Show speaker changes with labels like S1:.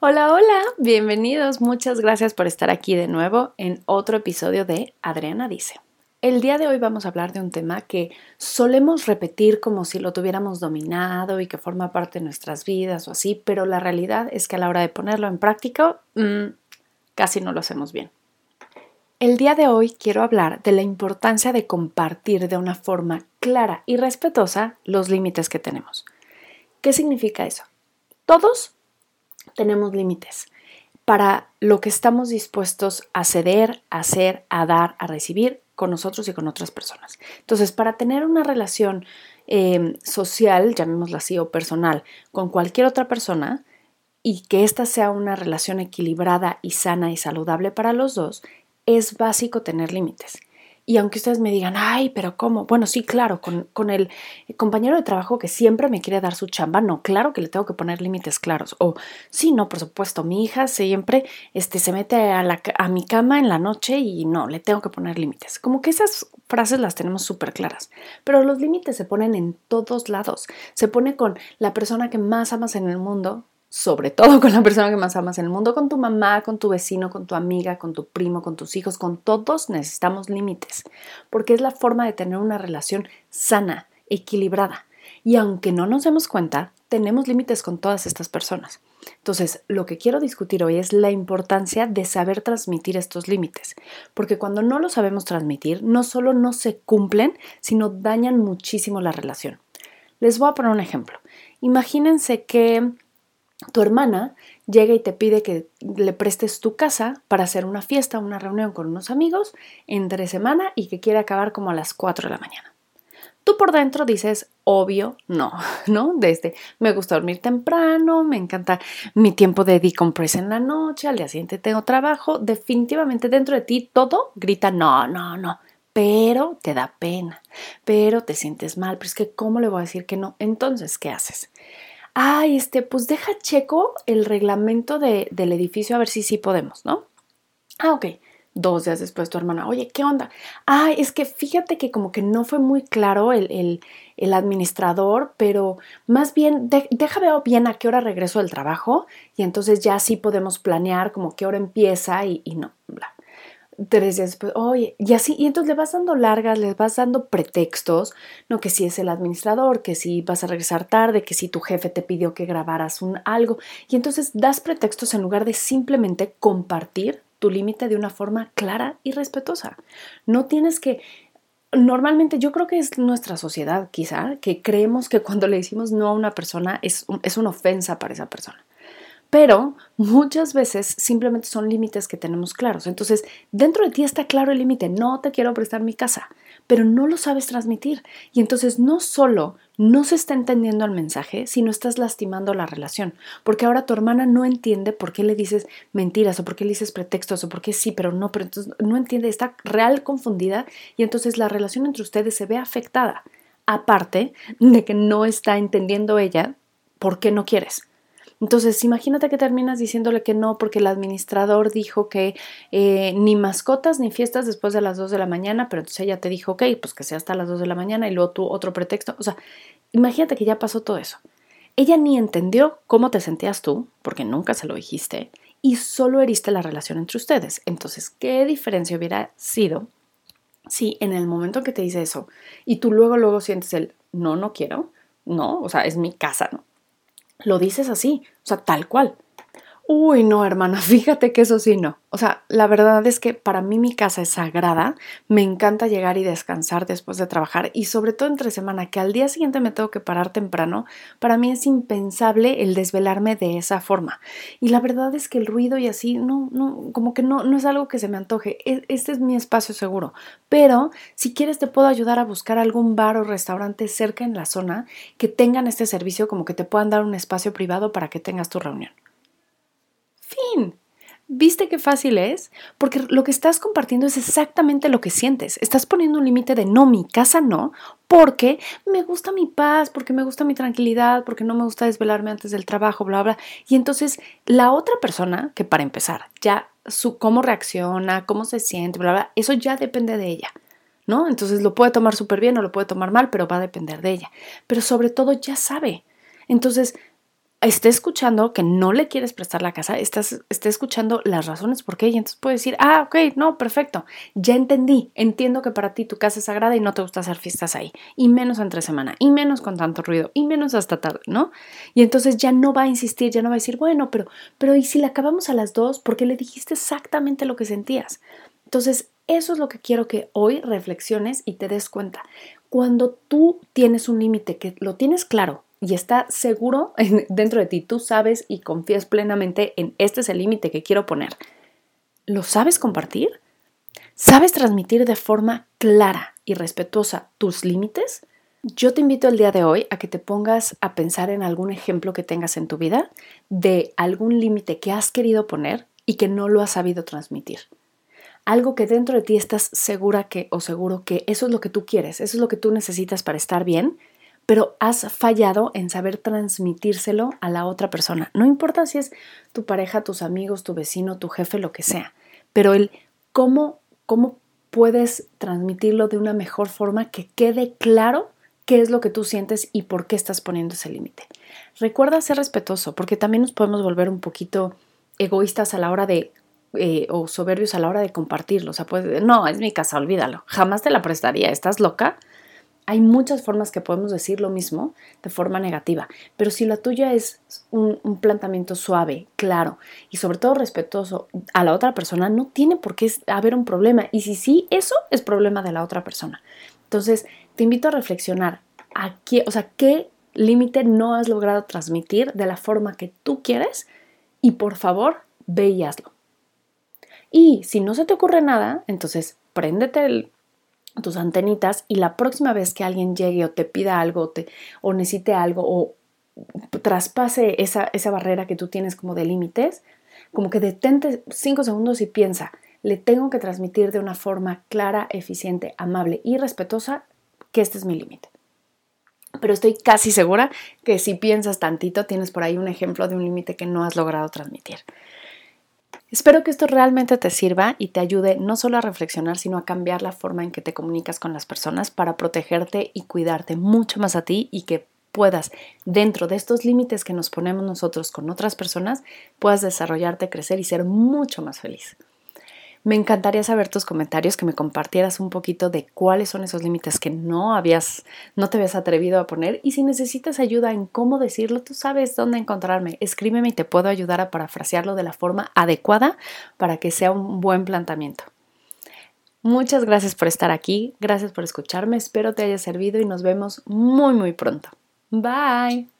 S1: Hola, hola, bienvenidos. Muchas gracias por estar aquí de nuevo en otro episodio de Adriana Dice. El día de hoy vamos a hablar de un tema que solemos repetir como si lo tuviéramos dominado y que forma parte de nuestras vidas o así, pero la realidad es que a la hora de ponerlo en práctica mmm, casi no lo hacemos bien. El día de hoy quiero hablar de la importancia de compartir de una forma clara y respetuosa los límites que tenemos. ¿Qué significa eso? Todos tenemos límites para lo que estamos dispuestos a ceder, a hacer, a dar, a recibir con nosotros y con otras personas. Entonces, para tener una relación eh, social, llamémosla así, o personal, con cualquier otra persona, y que ésta sea una relación equilibrada y sana y saludable para los dos, es básico tener límites. Y aunque ustedes me digan, ay, pero ¿cómo? Bueno, sí, claro, con, el compañero de trabajo que siempre me quiere dar su chamba, no, claro que le tengo que poner límites claros. O sí, no, por supuesto, mi hija siempre este, se mete a, la, a mi cama en la noche y no, le tengo que poner límites. Como que esas frases las tenemos súper claras. Pero los límites se ponen en todos lados. Se pone con la persona que más amas en el mundo, sobre todo con la persona que más amas en el mundo, con tu mamá, con tu vecino, con tu amiga, con tu primo, con tus hijos, con todos necesitamos límites, porque es la forma de tener una relación sana, equilibrada. Y aunque no nos demos cuenta, tenemos límites con todas estas personas. Entonces, lo que quiero discutir hoy es la importancia de saber transmitir estos límites, porque cuando no los sabemos transmitir, no solo no se cumplen, sino dañan muchísimo la relación. Les voy a poner un ejemplo. Imagínense que tu hermana llega y te pide que le prestes tu casa para hacer una fiesta, una reunión con unos amigos entre semana y que quiere acabar como a las 4 de la mañana. Tú por dentro dices, obvio, no, ¿no? Desde me gusta dormir temprano, me encanta mi tiempo de decompress en la noche, al día siguiente tengo trabajo, definitivamente dentro de ti todo grita, no, no, no, pero te da pena, pero te sientes mal, pero es que ¿cómo le voy a decir que no? Entonces, ¿qué haces? Ay, este, pues deja checo el reglamento del edificio a ver si sí podemos, ¿no? Ah, ok. Dos días después tu hermana, oye, ¿qué onda? Ay, es que fíjate que como que no fue muy claro el, administrador, pero más bien, deja ver bien a qué hora regreso del trabajo y entonces ya sí podemos planear como qué hora empieza y, y no, bla tres días después, oye, y así, y entonces le vas dando largas, le vas dando pretextos, no que si es el administrador, que si vas a regresar tarde, que si tu jefe te pidió que grabaras un algo, y entonces das pretextos en lugar de simplemente compartir tu límite de una forma clara y respetuosa. No tienes que Normalmente yo creo que es nuestra sociedad quizá que creemos que cuando le decimos no a una persona es, es una ofensa para esa persona pero muchas veces simplemente son límites que tenemos claros. Entonces, dentro de ti está claro el límite, no te quiero prestar mi casa, pero no lo sabes transmitir. Y entonces no solo no se está entendiendo el mensaje, sino estás lastimando la relación, porque ahora tu hermana no entiende por qué le dices mentiras o por qué le dices pretextos o por qué sí, pero no, pero entonces no entiende, está real confundida y entonces la relación entre ustedes se ve afectada. Aparte de que no está entendiendo ella por qué no quieres. Entonces, imagínate que terminas diciéndole que no porque el administrador dijo que eh, ni mascotas ni fiestas después de las 2 de la mañana, pero entonces ella te dijo, ok, pues que sea hasta las 2 de la mañana y luego tú otro pretexto. O sea, imagínate que ya pasó todo eso. Ella ni entendió cómo te sentías tú, porque nunca se lo dijiste, y solo heriste la relación entre ustedes. Entonces, ¿qué diferencia hubiera sido si en el momento que te dice eso y tú luego, luego sientes el no, no quiero? No, o sea, es mi casa, ¿no? Lo dices así, o sea, tal cual. Uy, no, hermana, fíjate que eso sí no. O sea, la verdad es que para mí mi casa es sagrada. Me encanta llegar y descansar después de trabajar y sobre todo entre semana, que al día siguiente me tengo que parar temprano. Para mí es impensable el desvelarme de esa forma. Y la verdad es que el ruido y así, no, no, como que no, no es algo que se me antoje. E, este es mi espacio seguro. Pero si quieres te puedo ayudar a buscar algún bar o restaurante cerca en la zona que tengan este servicio, como que te puedan dar un espacio privado para que tengas tu reunión. ¿Viste qué fácil es? Porque lo que estás compartiendo es exactamente lo que sientes. Estás poniendo un límite de no, mi casa no, porque me gusta mi paz, porque me gusta mi tranquilidad, porque no me gusta desvelarme antes del trabajo, bla, bla. Y entonces la otra persona, que para empezar, ya su cómo reacciona, cómo se siente, bla, bla, eso ya depende de ella. ¿No? Entonces lo puede tomar súper bien o lo puede tomar mal, pero va a depender de ella. Pero sobre todo ya sabe. Entonces, esté escuchando que no le quieres prestar la casa, estás, esté escuchando las razones por qué y entonces puede decir, ah, ok, no, perfecto, ya entendí, entiendo que para ti tu casa es sagrada y no te gusta hacer fiestas ahí, y menos entre semana, y menos con tanto ruido, y menos hasta tarde, ¿no? Y entonces ya no va a insistir, ya no va a decir, bueno, pero, pero ¿y si la acabamos a las dos? Porque le dijiste exactamente lo que sentías. Entonces, eso es lo que quiero que hoy reflexiones y te des cuenta. Cuando tú tienes un límite que lo tienes claro, y está seguro dentro de ti, tú sabes y confías plenamente en este es el límite que quiero poner. ¿Lo sabes compartir? ¿Sabes transmitir de forma clara y respetuosa tus límites? Yo te invito el día de hoy a que te pongas a pensar en algún ejemplo que tengas en tu vida de algún límite que has querido poner y que no lo has sabido transmitir. Algo que dentro de ti estás segura que o seguro que eso es lo que tú quieres, eso es lo que tú necesitas para estar bien pero has fallado en saber transmitírselo a la otra persona. No importa si es tu pareja, tus amigos, tu vecino, tu jefe, lo que sea, pero el cómo, cómo puedes transmitirlo de una mejor forma que quede claro qué es lo que tú sientes y por qué estás poniendo ese límite. Recuerda ser respetuoso, porque también nos podemos volver un poquito egoístas a la hora de eh, o soberbios a la hora de compartirlo. O sea, pues, no, es mi casa, olvídalo. Jamás te la prestaría. ¿Estás loca? Hay muchas formas que podemos decir lo mismo de forma negativa, pero si la tuya es un, planteamiento suave, claro y sobre todo respetuoso a la otra persona, no tiene por qué haber un problema. Y si sí, eso es problema de la otra persona. Entonces, te invito a reflexionar a qué, o sea, qué límite no has logrado transmitir de la forma que tú quieres y por favor, ve y. Y si no se te ocurre nada, entonces préndete el, tus antenitas y la próxima vez que alguien llegue o te pida algo te, o necesite algo o traspase esa, esa barrera que tú tienes como de límites, como que detente cinco segundos y piensa, le tengo que transmitir de una forma clara, eficiente, amable y respetuosa que este es mi límite. Pero estoy casi segura que si piensas tantito, tienes por ahí un ejemplo de un límite que no has logrado transmitir. Espero que esto realmente te sirva y te ayude no solo a reflexionar, sino a cambiar la forma en que te comunicas con las personas para protegerte y cuidarte mucho más a ti y que puedas, dentro de estos límites que nos ponemos nosotros con otras personas, puedas desarrollarte, crecer y ser mucho más feliz. Me encantaría saber tus comentarios, que me compartieras un poquito de cuáles son esos límites que no habías, no te habías atrevido a poner y si necesitas ayuda en cómo decirlo, tú sabes dónde encontrarme. Escríbeme y te puedo ayudar a parafrasearlo de la forma adecuada para que sea un buen planteamiento. Muchas gracias por estar aquí, gracias por escucharme, espero te haya servido y nos vemos muy muy pronto. Bye.